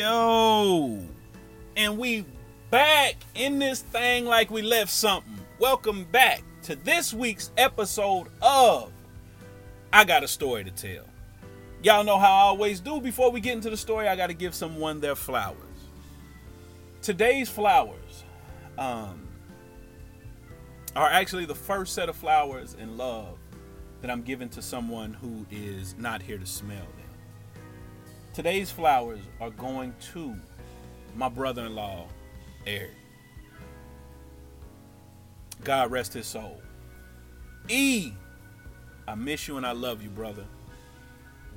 Yo, and we back in this thing like we left something. Welcome back to this week's episode of I Got a Story to Tell. Y'all know how I always do. Before we get into the story, I got to give someone their flowers. Today's flowers um, are actually the first set of flowers in love that I'm giving to someone who is not here to smell. Today's flowers are going to my brother in law, Eric. God rest his soul. E, I miss you and I love you, brother.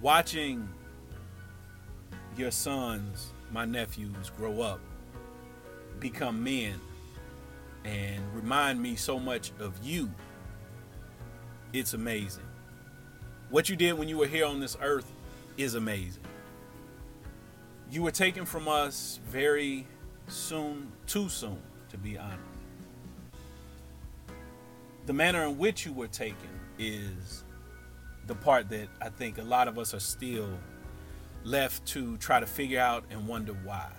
Watching your sons, my nephews, grow up, become men, and remind me so much of you. It's amazing. What you did when you were here on this earth is amazing. You were taken from us very soon, too soon, to be honest. The manner in which you were taken is the part that I think a lot of us are still left to try to figure out and wonder why.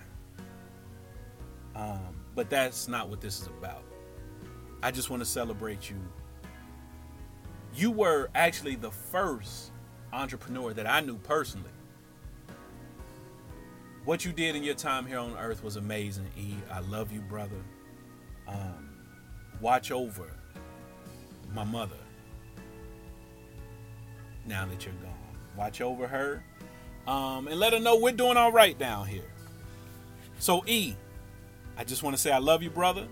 Um, but that's not what this is about. I just want to celebrate you. You were actually the first entrepreneur that I knew personally what you did in your time here on earth was amazing, E. I love you, brother. Um, watch over my mother now that you're gone. Watch over her um, and let her know we're doing all right down here. So, E, I just want to say I love you, brother.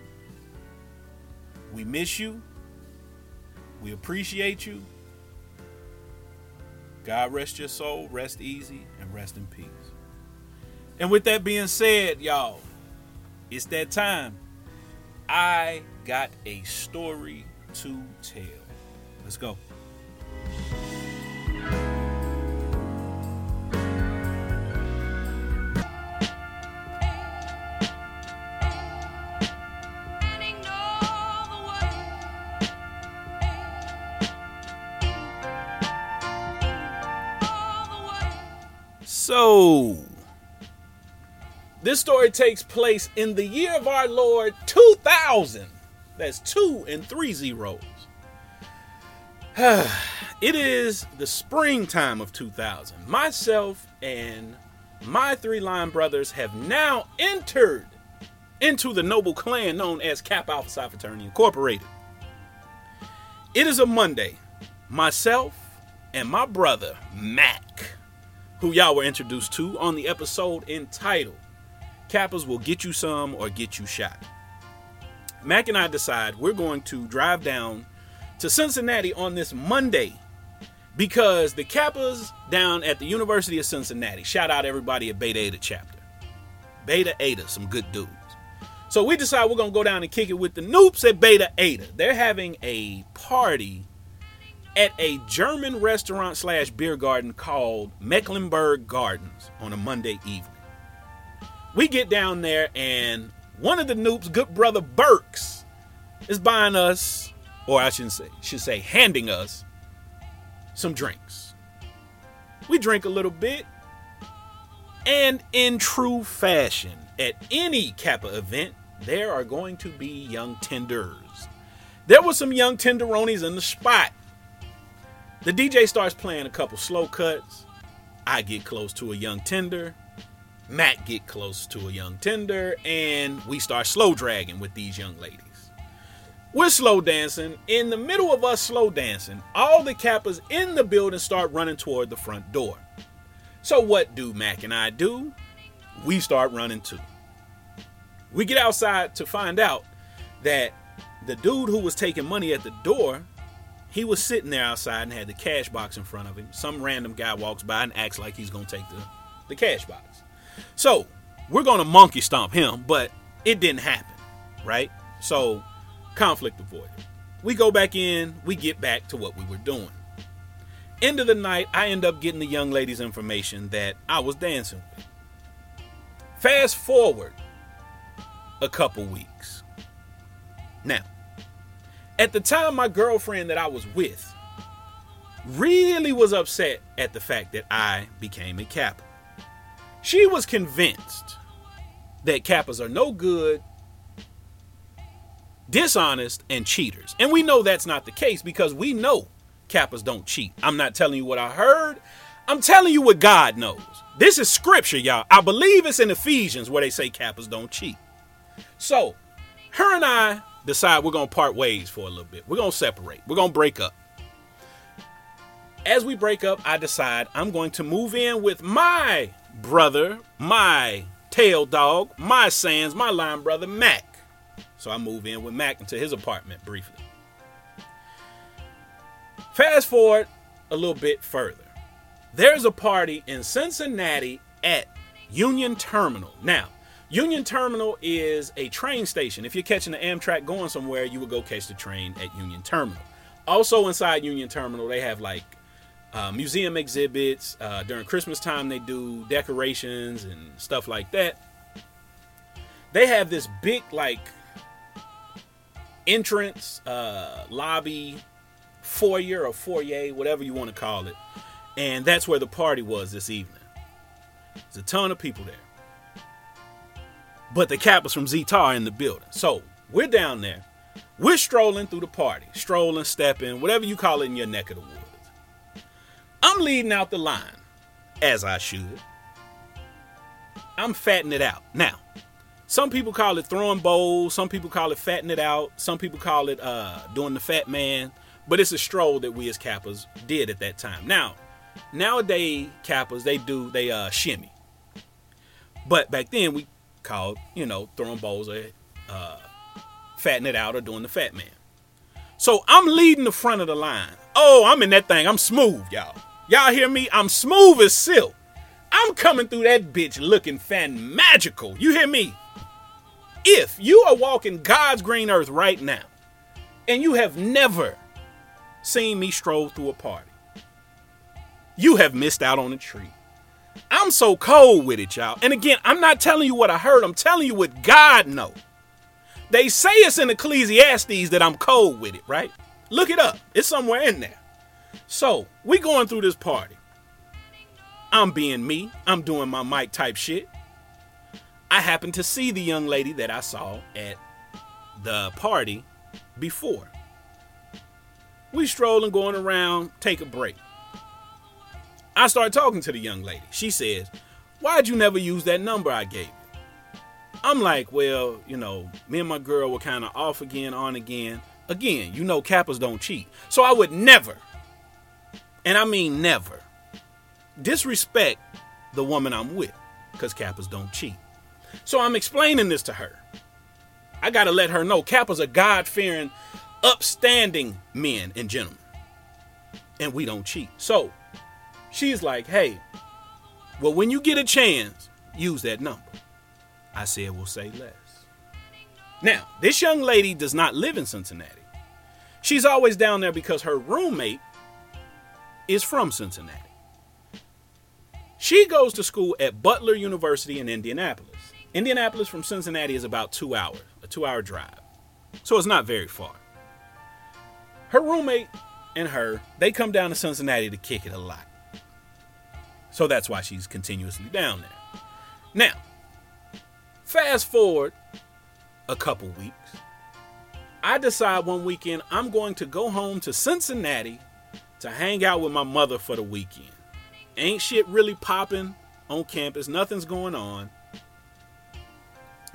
We miss you. We appreciate you. God rest your soul, rest easy, and rest in peace. And with that being said, y'all, it's that time. I got a story to tell. Let's go. So, this story takes place in the year of our Lord 2000. That's two and three zeros. it is the springtime of 2000. Myself and my three line brothers have now entered into the noble clan known as Kappa Alpha Psi Fraternity Incorporated. It is a Monday. Myself and my brother, Mac, who y'all were introduced to on the episode entitled Kappas will get you some or get you shot. Mac and I decide we're going to drive down to Cincinnati on this Monday because the Kappas down at the University of Cincinnati, shout out everybody at Beta Eta chapter. Beta Eta, some good dudes. So we decide we're going to go down and kick it with the Nupes at Beta Eta. They're having a party at a German restaurant slash beer garden called Mecklenburg Gardens on a Monday evening. We get down there, and one of the nupes, good brother Burks, is buying us, or I shouldn't say, should say, handing us some drinks. We drink a little bit, and in true fashion, at any Kappa event, there are going to be young tenders. There were some young tenderonis in the spot. The DJ starts playing a couple slow cuts. I get close to a young tender. Matt get close to a young tender, and we start slow dragging with these young ladies. We're slow dancing. In the middle of us slow dancing, all the Kappas in the building start running toward the front door. So what do Mac and I do? We start running too. We get outside to find out that the dude who was taking money at the door, he was sitting there outside and had the cash box in front of him. Some random guy walks by and acts like he's gonna take the, the cash box. So we're gonna monkey stomp him, but it didn't happen, right? So conflict avoided. We go back in, we get back to what we were doing. End of the night, I end up getting the young lady's information that I was dancing with. Fast forward a couple weeks. Now, at the time, my girlfriend that I was with really was upset at the fact that I became a Kappa. She was convinced that Kappas are no good, dishonest, and cheaters. And we know that's not the case because we know Kappas don't cheat. I'm not telling you what I heard, I'm telling you what God knows. This is scripture, y'all. I believe it's in Ephesians where they say Kappas don't cheat. So, her and I decide we're going to part ways for a little bit. We're going to separate. We're going to break up. As we break up, I decide I'm going to move in with my brother, my tail dog, my Sans, my line brother, Mac. So I move in with Mac into his apartment briefly. Fast forward a little bit further. There's a party in Cincinnati at Union Terminal. Now, Union Terminal is a train station. If you're catching the Amtrak going somewhere, you would go catch the train at Union Terminal. Also, inside Union Terminal, they have like uh, museum exhibits. Uh, during Christmas time, they do decorations and stuff like that. They have this big, like, entrance, uh, lobby, foyer or foyer, whatever you want to call it. And that's where the party was this evening. There's a ton of people there but the Kappas from Zeta in the building. So we're down there. We're strolling through the party, strolling, stepping, whatever you call it in your neck of the woods. I'm leading out the line, as I should. I'm fattening it out. Now, some people call it throwing bowls, some people call it fatting it out, some people call it uh, doing the fat man, but it's a stroll that we as Kappas did at that time. Now, nowadays Kappas they do they uh shimmy. But back then we called, you know, throwing bowls or uh, fatting it out or doing the fat man. So I'm leading the front of the line. Oh, I'm in that thing. I'm smooth, y'all. Y'all hear me? I'm smooth as silk. I'm coming through that bitch looking fan magical. You hear me? If you are walking God's green earth right now and you have never seen me stroll through a party, you have missed out on a treat. I'm so cold with it, y'all. And again, I'm not telling you what I heard. I'm telling you what God know. They say it's in Ecclesiastes that I'm cold with it, right? Look it up. It's somewhere in there. So we going through this party. I'm being me. I'm doing my mic type shit. I happen to see the young lady that I saw at the party before. We strolling, going around, take a break. I start talking to the young lady. She says, Why'd you never use that number I gave you? I'm like, Well, you know, me and my girl were kind of off again, on again. Again, you know, Kappas don't cheat. So I would never, and I mean never, disrespect the woman I'm with because Kappas don't cheat. So I'm explaining this to her. I got to let her know Kappas are God fearing, upstanding men and gentlemen. And we don't cheat. So She's like, hey, well, when you get a chance, use that number. I said, we'll say less. Now, this young lady does not live in Cincinnati. She's always down there because her roommate is from Cincinnati. She goes to school at Butler University in Indianapolis. Indianapolis from Cincinnati is about two hours, a two hour drive. So it's not very far. Her roommate and her, they come down to Cincinnati to kick it a lot. So that's why she's continuously down there. Now, fast forward a couple weeks. I decide one weekend I'm going to go home to Cincinnati to hang out with my mother for the weekend. Ain't shit really popping on campus, nothing's going on.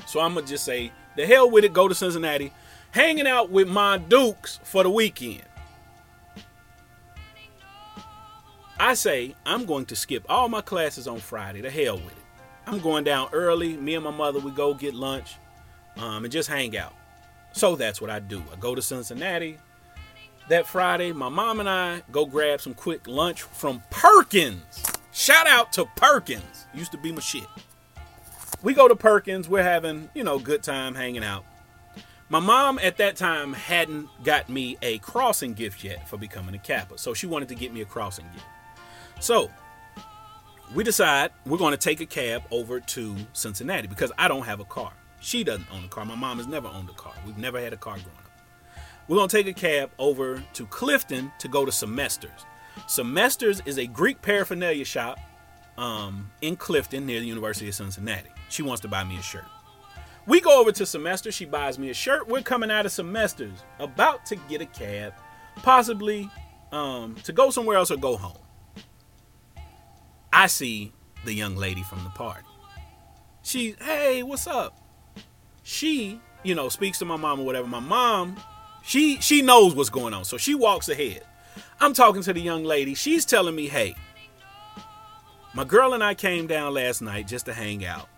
So I'm gonna just say, the hell with it, go to Cincinnati, hanging out with my Dukes for the weekend. I say I'm going to skip all my classes on Friday. The hell with it. I'm going down early. Me and my mother, we go get lunch um, and just hang out. So that's what I do. I go to Cincinnati that Friday. My mom and I go grab some quick lunch from Perkins. Shout out to Perkins. Used to be my shit. We go to Perkins. We're having, you know, good time hanging out. My mom at that time hadn't got me a crossing gift yet for becoming a Kappa. So she wanted to get me a crossing gift. So we decide we're going to take a cab over to Cincinnati because I don't have a car. She doesn't own a car. My mom has never owned a car. We've never had a car growing. We're going to take a cab over to Clifton to go to Semesters. Semesters is a Greek paraphernalia shop um, in Clifton near the University of Cincinnati. She wants to buy me a shirt. We go over to semester. She buys me a shirt. We're coming out of semesters, about to get a cab, possibly um, to go somewhere else or go home. I see the young lady from the party. She, hey, what's up? She, you know, speaks to my mom or whatever. My mom, she she knows what's going on, so she walks ahead. I'm talking to the young lady. She's telling me, hey, my girl and I came down last night just to hang out.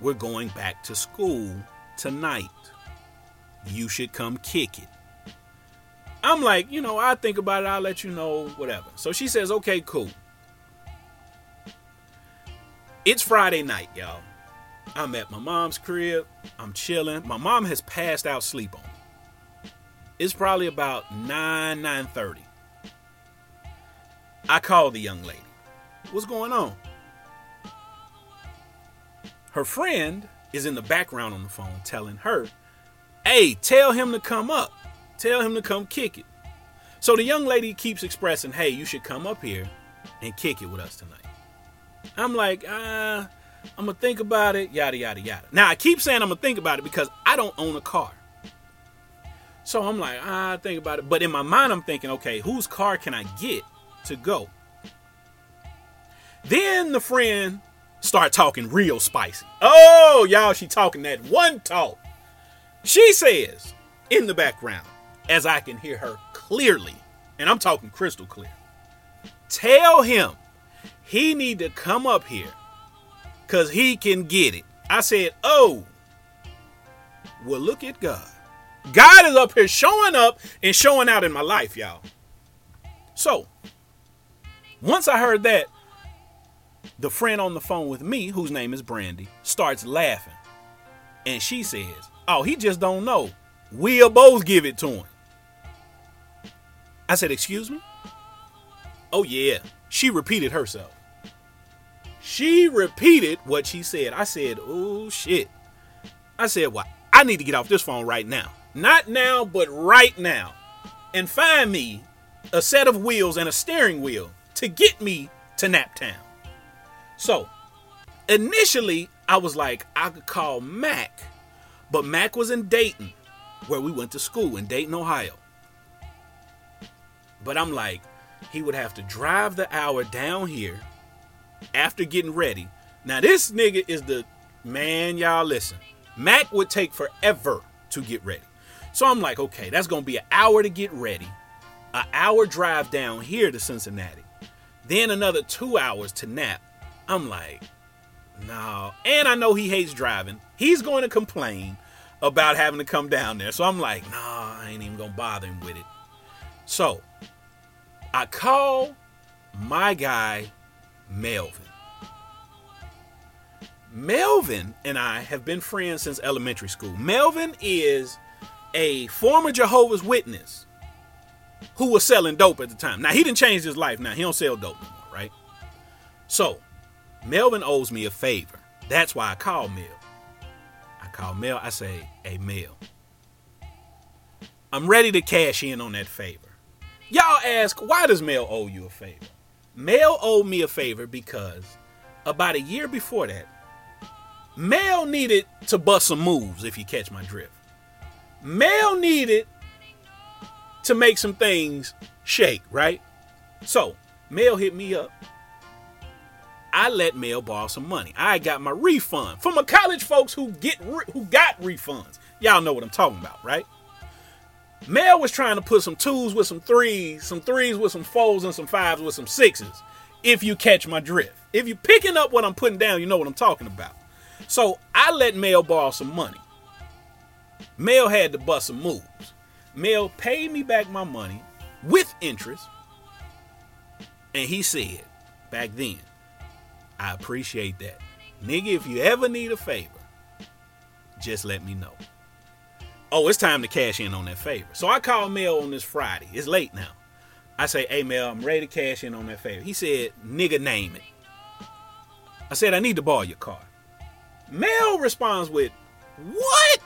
We're going back to school tonight. You should come kick it. I'm like, you know, I think about it, I'll let you know, whatever. So she says, okay, cool. It's Friday night, y'all. I'm at my mom's crib. I'm chilling. My mom has passed out sleep on. It's probably about 9, 9.30. I call the young lady. What's going on? Her friend is in the background on the phone telling her, hey, tell him to come up. Tell him to come kick it. So the young lady keeps expressing, hey, you should come up here and kick it with us tonight. I'm like, uh, I'm gonna think about it, yada yada yada. Now I keep saying I'm gonna think about it because I don't own a car. So I'm like, ah, think about it. But in my mind, I'm thinking, okay, whose car can I get to go? Then the friend start talking real spicy. Oh, y'all, she talking that one talk. She says in the background, as I can hear her clearly, and I'm talking crystal clear. Tell him he need to come up here because he can get it. I said, oh, well, look at God. God is up here showing up and showing out in my life, y'all. So, once I heard that, the friend on the phone with me, whose name is Brandy, starts laughing. And she says, Oh, he just don't know. We'll both give it to him. I said, Excuse me? Oh, yeah. She repeated herself. She repeated what she said. I said, Oh, shit. I said, Well, I need to get off this phone right now. Not now, but right now. And find me a set of wheels and a steering wheel to get me to Naptown. So, initially, I was like, I could call Mac, but Mac was in Dayton, where we went to school in Dayton, Ohio. But I'm like, he would have to drive the hour down here after getting ready. Now, this nigga is the man, y'all listen. Mac would take forever to get ready. So I'm like, okay, that's gonna be an hour to get ready, an hour drive down here to Cincinnati, then another two hours to nap. I'm like, no. And I know he hates driving. He's going to complain about having to come down there. So I'm like, no, I ain't even gonna bother him with it. So I call my guy Melvin. Melvin and I have been friends since elementary school. Melvin is a former Jehovah's Witness who was selling dope at the time. Now he didn't change his life. Now he don't sell dope right? So Melvin owes me a favor. That's why I call Mel. I call Mel. I say, "Hey Mel, I'm ready to cash in on that favor." Y'all ask, why does Mel owe you a favor? Mel owed me a favor because about a year before that, Mel needed to bust some moves, if you catch my drift. Mel needed to make some things shake, right? So, Mel hit me up. I let Mel borrow some money. I got my refund from my college folks who get re- who got refunds. Y'all know what I'm talking about, right? Mel was trying to put some twos with some threes, some threes with some fours, and some fives with some sixes. If you catch my drift. If you're picking up what I'm putting down, you know what I'm talking about. So I let Mel borrow some money. Mel had to bust some moves. Mel paid me back my money with interest. And he said back then, I appreciate that. Nigga, if you ever need a favor, just let me know. Oh, it's time to cash in on that favor. So I called Mel on this Friday. It's late now. I say, hey Mel, I'm ready to cash in on that favor. He said, nigga, name it. I said, I need to borrow your car. Mel responds with, What?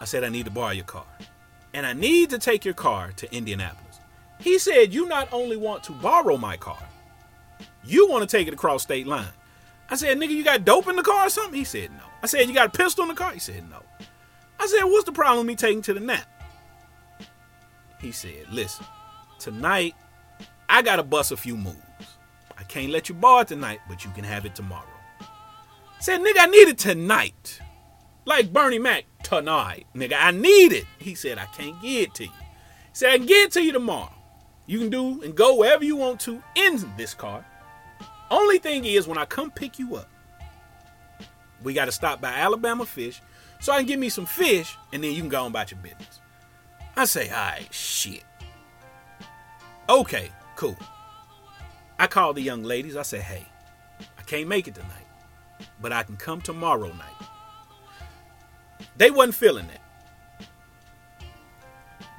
I said, I need to borrow your car. And I need to take your car to Indianapolis. He said, You not only want to borrow my car, you want to take it across state line. I said, Nigga, you got dope in the car or something? He said, No. I said, You got a pistol in the car? He said, No. I said, What's the problem with me taking to the nap? He said, Listen, tonight I gotta bust a few moves. I can't let you borrow it tonight, but you can have it tomorrow. I said, nigga, I need it tonight. Like Bernie Mac, tonight. Nigga, I need it. He said, I can't get it to you. He said, I can get it to you tomorrow. You can do and go wherever you want to in this car. Only thing is, when I come pick you up, we got to stop by Alabama Fish so I can get me some fish and then you can go on about your business. I say, all right, shit. Okay, cool. I called the young ladies. I said, hey, I can't make it tonight, but I can come tomorrow night. They wasn't feeling that.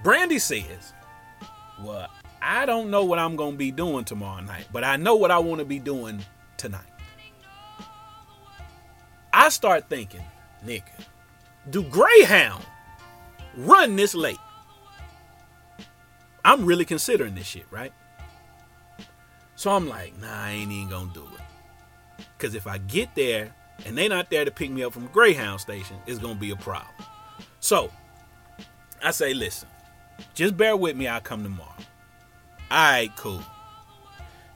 Brandy says, well, I don't know what I'm going to be doing tomorrow night, but I know what I want to be doing tonight. I start thinking, nigga, do Greyhound run this late? I'm really considering this shit, right? So I'm like, nah, I ain't even gonna do it. Cause if I get there and they not there to pick me up from Greyhound station, it's gonna be a problem. So I say, listen, just bear with me, I'll come tomorrow. Alright, cool.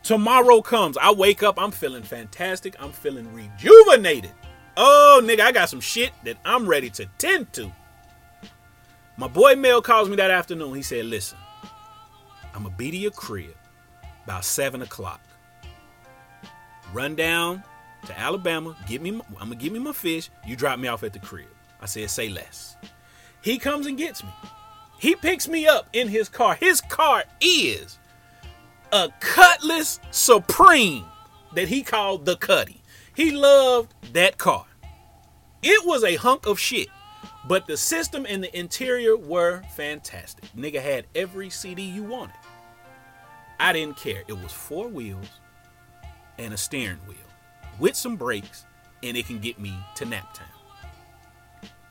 Tomorrow comes. I wake up, I'm feeling fantastic. I'm feeling rejuvenated. Oh, nigga, I got some shit that I'm ready to tend to. My boy Mel calls me that afternoon. He said, listen, I'm gonna be to your crib about seven o'clock. Run down to Alabama, get me. I'm gonna give me my fish. You drop me off at the crib. I said, say less. He comes and gets me. He picks me up in his car. His car is a Cutlass Supreme that he called the Cuddy. He loved that car. It was a hunk of shit, but the system and the interior were fantastic. Nigga had every CD you wanted. I didn't care. It was four wheels and a steering wheel with some breaks, and it can get me to Naptown.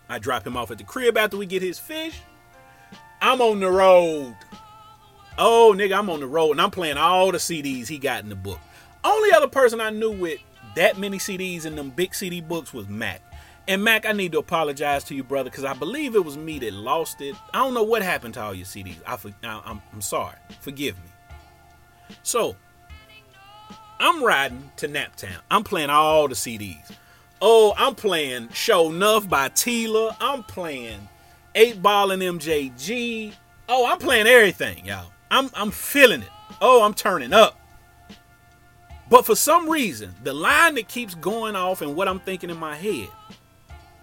I drop him off at the crib after we get his fish. I'm on the road. Oh, nigga, I'm on the road and I'm playing all the CDs he got in the book. Only other person I knew with that many CDs in them big CD books was Mac. And Mac, I need to apologize to you, brother, because I believe it was me that lost it. I don't know what happened to all your CDs. I, I'm, I'm sorry. Forgive me. So, I'm riding to Naptown. I'm playing all the CDs. Oh, I'm playing Sho Nuff by Tela. I'm playing 8 Ball and MJG. Oh, I'm playing everything, y'all. I'm, I'm feeling it. Oh, I'm turning up. But for some reason, the line that keeps going off and what I'm thinking in my head,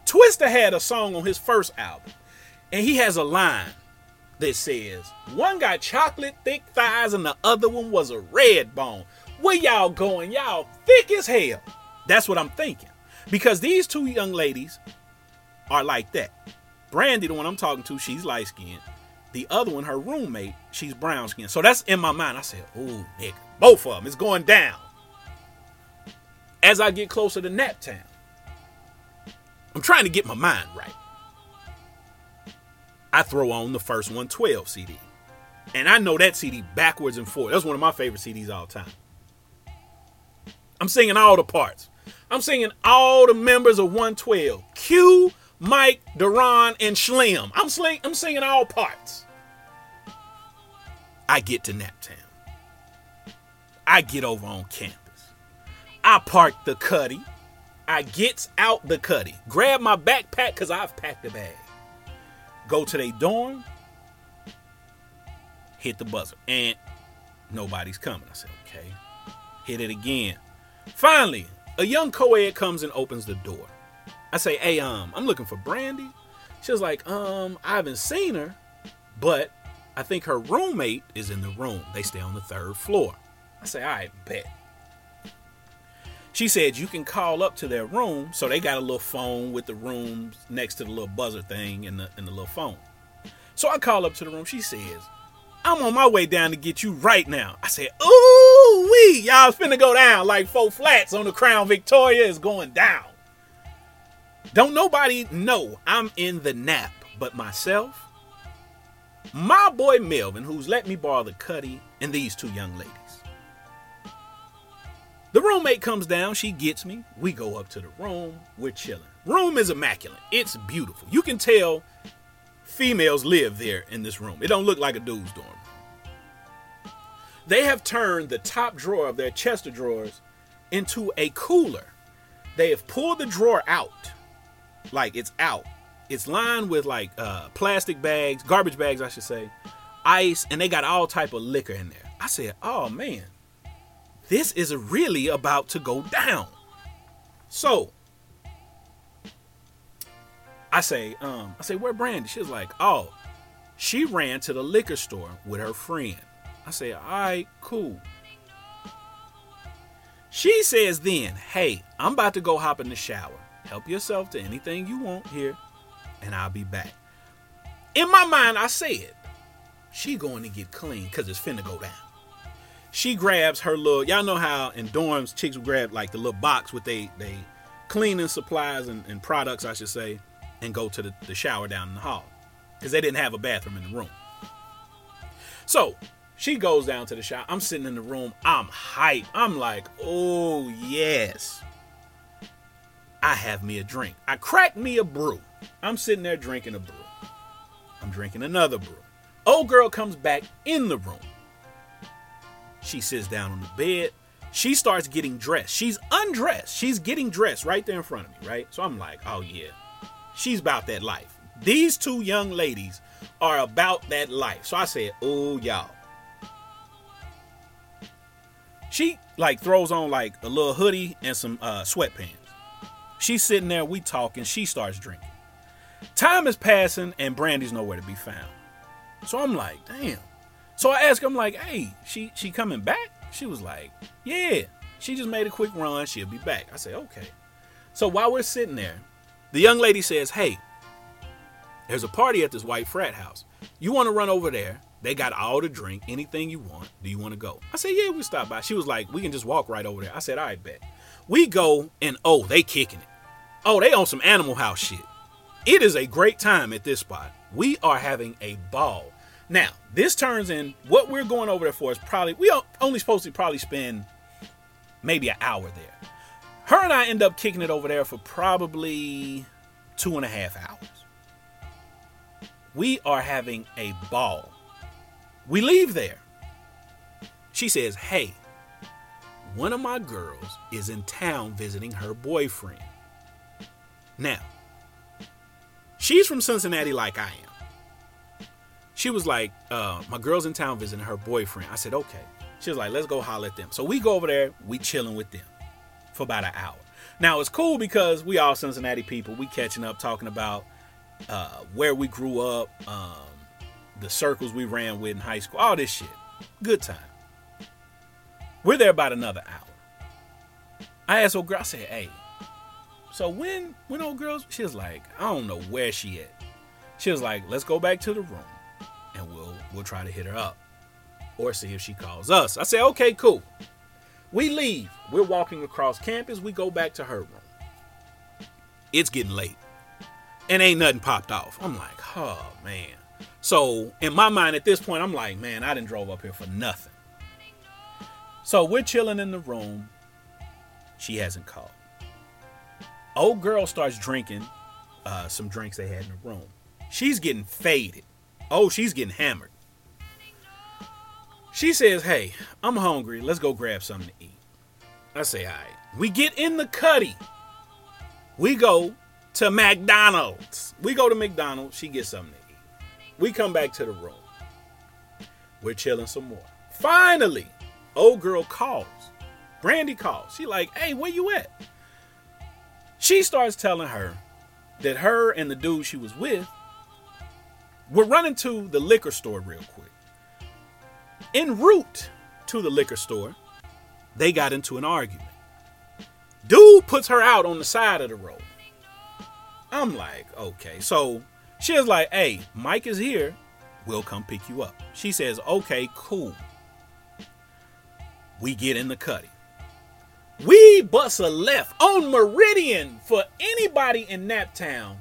Twista had a song on his first album, and he has a line that says, One got chocolate thick thighs and the other one was a red bone. Where y'all going? Y'all thick as hell. That's what I'm thinking. Because these two young ladies are like that. Brandy, the one I'm talking to, she's light skinned. The other one, her roommate, she's brown skinned. So that's in my mind. I said, oh, nigga, both of them is going down. As I get closer to Naptown, I'm trying to get my mind right. I throw on the first 112 CD. And I know that CD backwards and forwards. That's one of my favorite CDs all time. I'm singing all the parts. I'm singing all the members of 112. Q, Mike, Daron, and Slim. I'm, sling, I'm singing all parts. I get to Naptown. I get over on campus. I park the cuddy. I gets out the cuddy. Grab my backpack because I've packed a bag. Go to their dorm. Hit the buzzer. And nobody's coming. I said, okay. Hit it again. Finally, a young co-ed comes and opens the door. I say, hey, um, I'm looking for Brandy. She was like, um, I haven't seen her, but I think her roommate is in the room. They stay on the third floor. I say, right, bet. She said you can call up to their room, so they got a little phone with the rooms next to the little buzzer thing and the, and the little phone. So I call up to the room. She says, I'm on my way down to get you right now. I said, Ooh, wee, y'all finna go down like four flats on the Crown Victoria is going down. Don't nobody know I'm in the nap but myself, my boy Melvin, who's let me borrow the cuddy, and these two young ladies. The roommate comes down, she gets me. We go up to the room, we're chilling. Room is immaculate. It's beautiful. You can tell females live there in this room. It don't look like a dude's dorm. They have turned the top drawer of their chest of drawers into a cooler. They have pulled the drawer out, like it's out. It's lined with like uh, plastic bags, garbage bags, I should say, ice, and they got all type of liquor in there. I said, "Oh man, this is really about to go down." So I say, um, I say, where Brandy? She's like, oh, she ran to the liquor store with her friend. I say, all right, cool. She says then, hey, I'm about to go hop in the shower. Help yourself to anything you want here, and I'll be back. In my mind, I said, she going to get clean because it's finna go down. She grabs her little, y'all know how in dorms chicks grab like the little box with they they cleaning supplies and, and products, I should say, and go to the, the shower down in the hall because they didn't have a bathroom in the room. So she goes down to the shower. I'm sitting in the room. I'm hyped. I'm like, oh, yes. I have me a drink. I crack me a brew. I'm sitting there drinking a brew. I'm drinking another brew. Old girl comes back in the room. She sits down on the bed. She starts getting dressed. She's undressed. She's getting dressed right there in front of me, right? So I'm like, oh, yeah, she's about that life. These two young ladies are about that life. So I said, oh, y'all she like throws on like a little hoodie and some uh, sweatpants. She's sitting there, we talking, she starts drinking. Time is passing and Brandy's nowhere to be found. So I'm like, damn. So I ask, I'm like, hey, she she coming back? She was like, yeah. She just made a quick run. She'll be back. I say, okay. So while we're sitting there, the young lady says, hey, there's a party at this white frat house. You want to run over there they got all the drink, anything you want. Do you want to go? I said, yeah, we stop by. She was like, we can just walk right over there. I said, all right, bet. We go and oh, they kicking it. Oh, they on some Animal House shit. It is a great time at this spot. We are having a ball. Now, this turns in what we're going over there for is probably we only supposed to probably spend maybe an hour there. Her and I end up kicking it over there for probably two and a half hours. We are having a ball. We leave there. She says, Hey, one of my girls is in town visiting her boyfriend. Now, she's from Cincinnati like I am. She was like, uh, My girl's in town visiting her boyfriend. I said, Okay. She was like, Let's go holler at them. So we go over there, we chilling with them for about an hour. Now, it's cool because we all Cincinnati people. We catching up, talking about uh, where we grew up. Um, the circles we ran with in high school, all this shit. Good time. We're there about another hour. I asked old girl, I said, hey, so when when old girls, she was like, I don't know where she at. She was like, let's go back to the room and we'll we'll try to hit her up. Or see if she calls us. I said, okay, cool. We leave. We're walking across campus. We go back to her room. It's getting late. And ain't nothing popped off. I'm like, oh man. So in my mind at this point, I'm like, man, I didn't drove up here for nothing. So we're chilling in the room. She hasn't called. Old girl starts drinking uh, some drinks they had in the room. She's getting faded. Oh, she's getting hammered. She says, Hey, I'm hungry. Let's go grab something to eat. I say, All right. We get in the cuddy. We go to McDonald's. We go to McDonald's. She gets something to eat. we come back to the room. We're chilling some more. Finally, old girl calls. Brandy calls. She like, hey, where you at? She starts telling her that her and the dude she was with were running to the liquor store real quick. En route to the liquor store, they got into an argument. Dude puts her out on the side of the road. I'm like, okay, so she was like, hey, Mike is here. We'll come pick you up. She says, okay, cool. We get in the cutty. We bust a left on Meridian for anybody in Naptown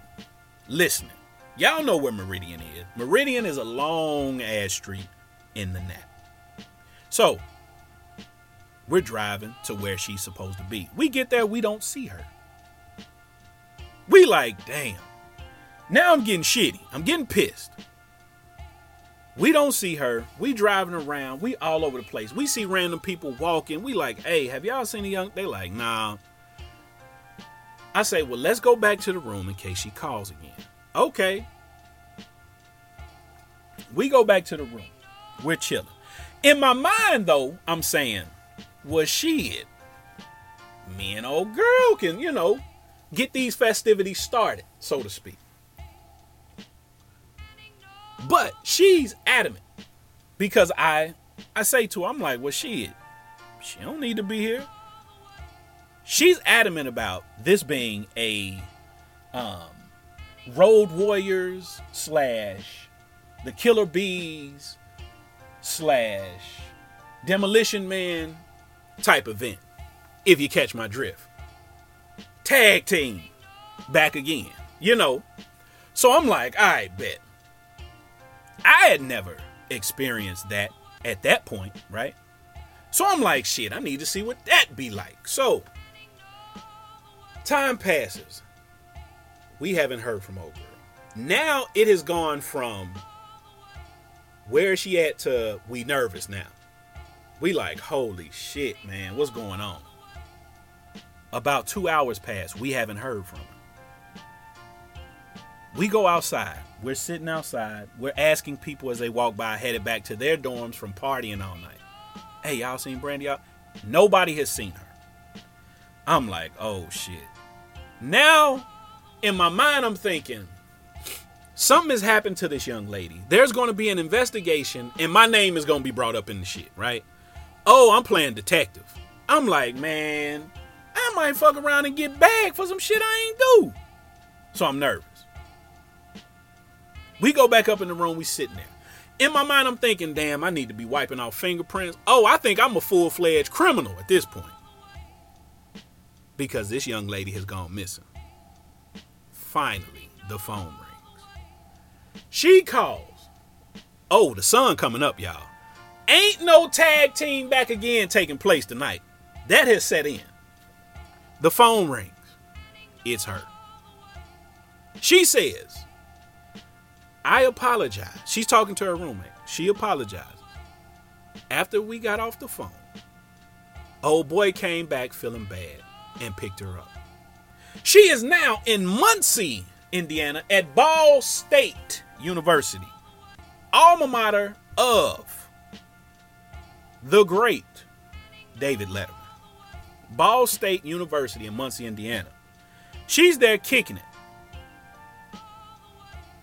listening. Y'all know where Meridian is. Meridian is a long ass street in the Nap. So, we're driving to where she's supposed to be. We get there, we don't see her. We like, damn. Now I'm getting shitty. I'm getting pissed. We don't see her. We driving around. We all over the place. We see random people walking. We like, hey, have y'all seen a young? They like, nah. I say, well, let's go back to the room in case she calls again. Okay. We go back to the room. We're chilling. In my mind, though, I'm saying, was she it? Me and old girl can, you know, get these festivities started, so to speak. But she's adamant because I I say to her, I'm like, well, she it? she don't need to be here. She's adamant about this being a um, Road Warriors slash the Killer Bees slash Demolition Man type event. If you catch my drift, tag team back again. You know, so I'm like, I bet. I had never experienced that at that point, right? So I'm like, shit, I need to see what that be like. So time passes. We haven't heard from old girl. Now it has gone from where is she at to we nervous now. We like, holy shit, man, what's going on? About two hours pass, we haven't heard from her. We go outside. We're sitting outside. We're asking people as they walk by, headed back to their dorms from partying all night. Hey, y'all seen Brandy? Y'all? Nobody has seen her. I'm like, oh shit. Now, in my mind, I'm thinking, something has happened to this young lady. There's going to be an investigation, and my name is going to be brought up in the shit, right? Oh, I'm playing detective. I'm like, man, I might fuck around and get back for some shit I ain't do. So I'm nervous. We go back up in the room, we sitting there. In my mind, I'm thinking, damn, I need to be wiping off fingerprints. Oh, I think I'm a full fledged criminal at this point. Because this young lady has gone missing. Finally, the phone rings. She calls. Oh, the sun coming up, y'all. Ain't no tag team back again taking place tonight. That has set in. The phone rings. It's her. She says, I apologize. She's talking to her roommate. She apologizes. After we got off the phone, old boy came back feeling bad and picked her up. She is now in Muncie, Indiana, at Ball State University, alma mater of the great David Letterman. Ball State University in Muncie, Indiana. She's there kicking it.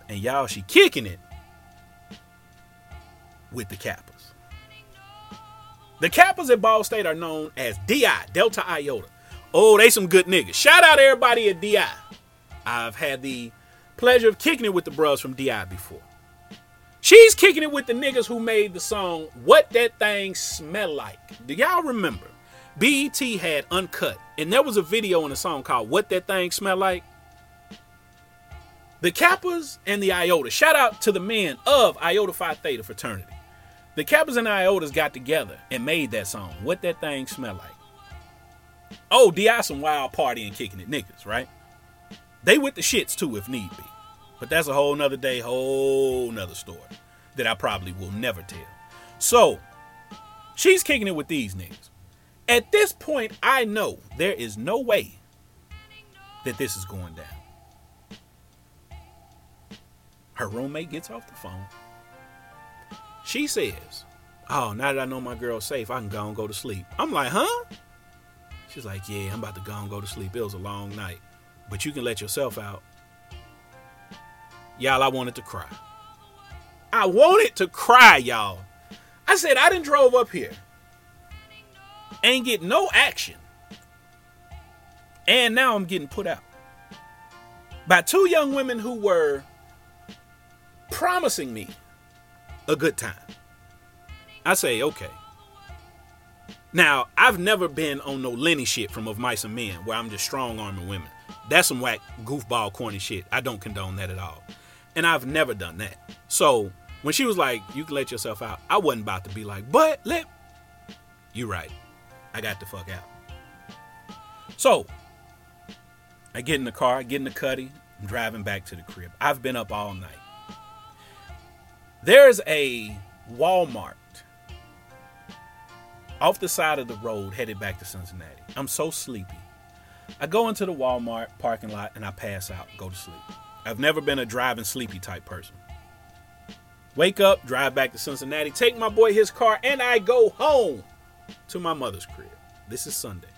And y'all, she kicking it with the Kappas. The Kappas at Ball State are known as DI, Delta Iota. Oh, they some good niggas. Shout out everybody at DI. I've had the pleasure of kicking it with the bros from DI before. She's kicking it with the niggas who made the song What That Thing Smell Like. Do y'all remember? BET had Uncut, and there was a video in a song called What That Thing Smell Like. The Kappas and the Iota. Shout out to the men of Iota Phi Theta fraternity. The Kappas and the Iotas got together and made that song. What that thing smell like? Oh, DI some wild party and kicking it niggas, right? They with the shits too if need be. But that's a whole nother day, whole nother story that I probably will never tell. So she's kicking it with these niggas. At this point, I know there is no way that this is going down. Her roommate gets off the phone. She says, Oh, now that I know my girl's safe, I can go and go to sleep. I'm like, huh? She's like, Yeah, I'm about to go and go to sleep. It was a long night. But you can let yourself out. Y'all, I wanted to cry. I wanted to cry, y'all. I said, I didn't drove up here. Ain't get no action. And now I'm getting put out. By two young women who were promising me a good time. I say, okay. Now, I've never been on no Lenny shit from Of Mice and Men where I'm just strong arming women. That's some whack, goofball, corny shit. I don't condone that at all. And I've never done that. So when she was like, you can let yourself out, I wasn't about to be like, but let. You right. I got the fuck out. So I get in the car, I get in the cuddy, I'm driving back to the crib. I've been up all night. There's a Walmart off the side of the road headed back to Cincinnati. I'm so sleepy. I go into the Walmart parking lot and I pass out, go to sleep. I've never been a driving sleepy type person. Wake up, drive back to Cincinnati, take my boy his car, and I go home to my mother's crib. This is Sunday.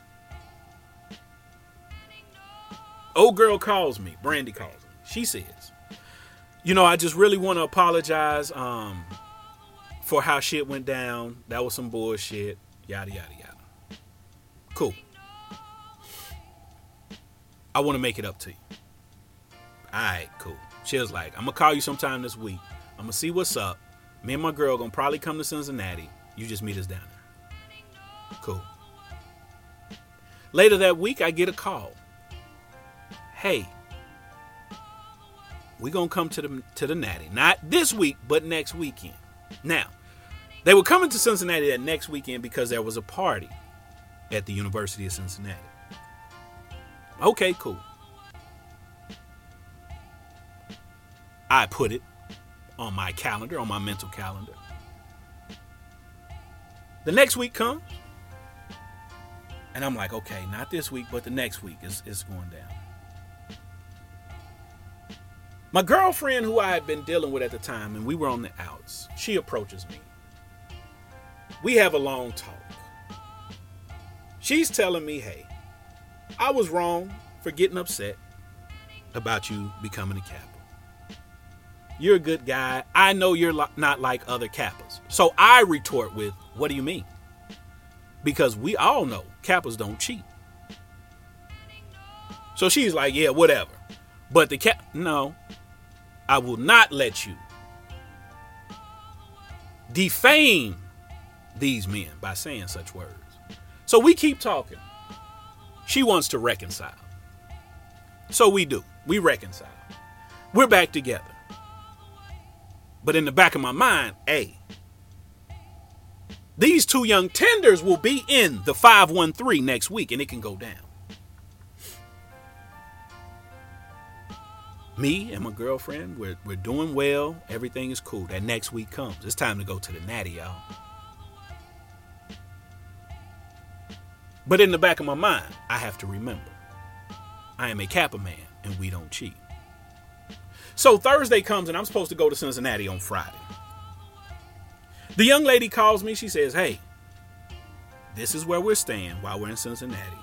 Old girl calls me. Brandy calls me. She says, "You know, I just really want to apologize um, for how shit went down. That was some bullshit. Yada yada yada. Cool. I want to make it up to you. All right, cool. She was like, I'm gonna call you sometime this week. I'm gonna see what's up. Me and my girl gonna probably come to Cincinnati. You just meet us down there. Cool. Later that week, I get a call. Hey, we gonna come to the to the Natty. Not this week, but next weekend. Now, they were coming to Cincinnati that next weekend because there was a party at the University of Cincinnati. Okay, cool. I put it on my calendar, on my mental calendar. The next week comes, and I'm like, okay, not this week, but the next week is, is going down. My girlfriend, who I had been dealing with at the time, and we were on the outs, she approaches me. We have a long talk. She's telling me, hey, I was wrong for getting upset about you becoming a Kappa. You're a good guy. I know you're not like other Kappas. So I retort with, What do you mean? Because we all know Kappas don't cheat. So she's like, Yeah, whatever. But the Cap, no, I will not let you defame these men by saying such words. So we keep talking. She wants to reconcile. So we do. We reconcile. We're back together. But in the back of my mind, hey, these two young tenders will be in the 513 next week and it can go down. Me and my girlfriend, we're, we're doing well. Everything is cool. That next week comes. It's time to go to the natty, y'all. But in the back of my mind, I have to remember I am a Kappa man and we don't cheat. So Thursday comes and I'm supposed to go to Cincinnati on Friday. The young lady calls me. She says, Hey, this is where we're staying while we're in Cincinnati.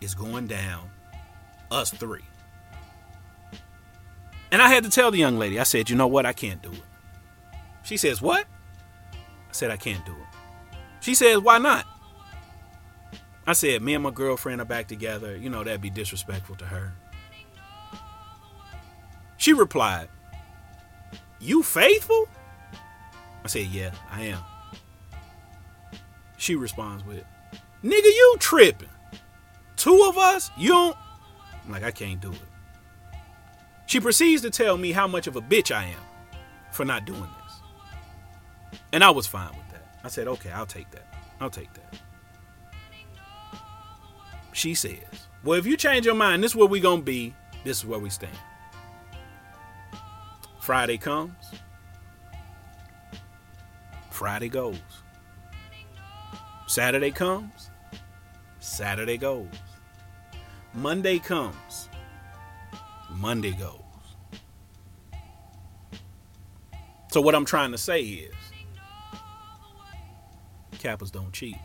It's going down, us three. And I had to tell the young lady, I said, You know what? I can't do it. She says, What? I said, I can't do it. She says, Why not? I said, Me and my girlfriend are back together. You know, that'd be disrespectful to her. She replied, You faithful? I said, Yeah, I am. She responds with, Nigga, you tripping. Two of us? You don't. I'm like, I can't do it. She proceeds to tell me how much of a bitch I am for not doing this. And I was fine with that. I said, Okay, I'll take that. I'll take that. She says, Well, if you change your mind, this is where we gonna be, this is where we stand. Friday comes, Friday goes. Saturday comes, Saturday goes. Monday comes, Monday goes. So, what I'm trying to say is Kappas don't cheat.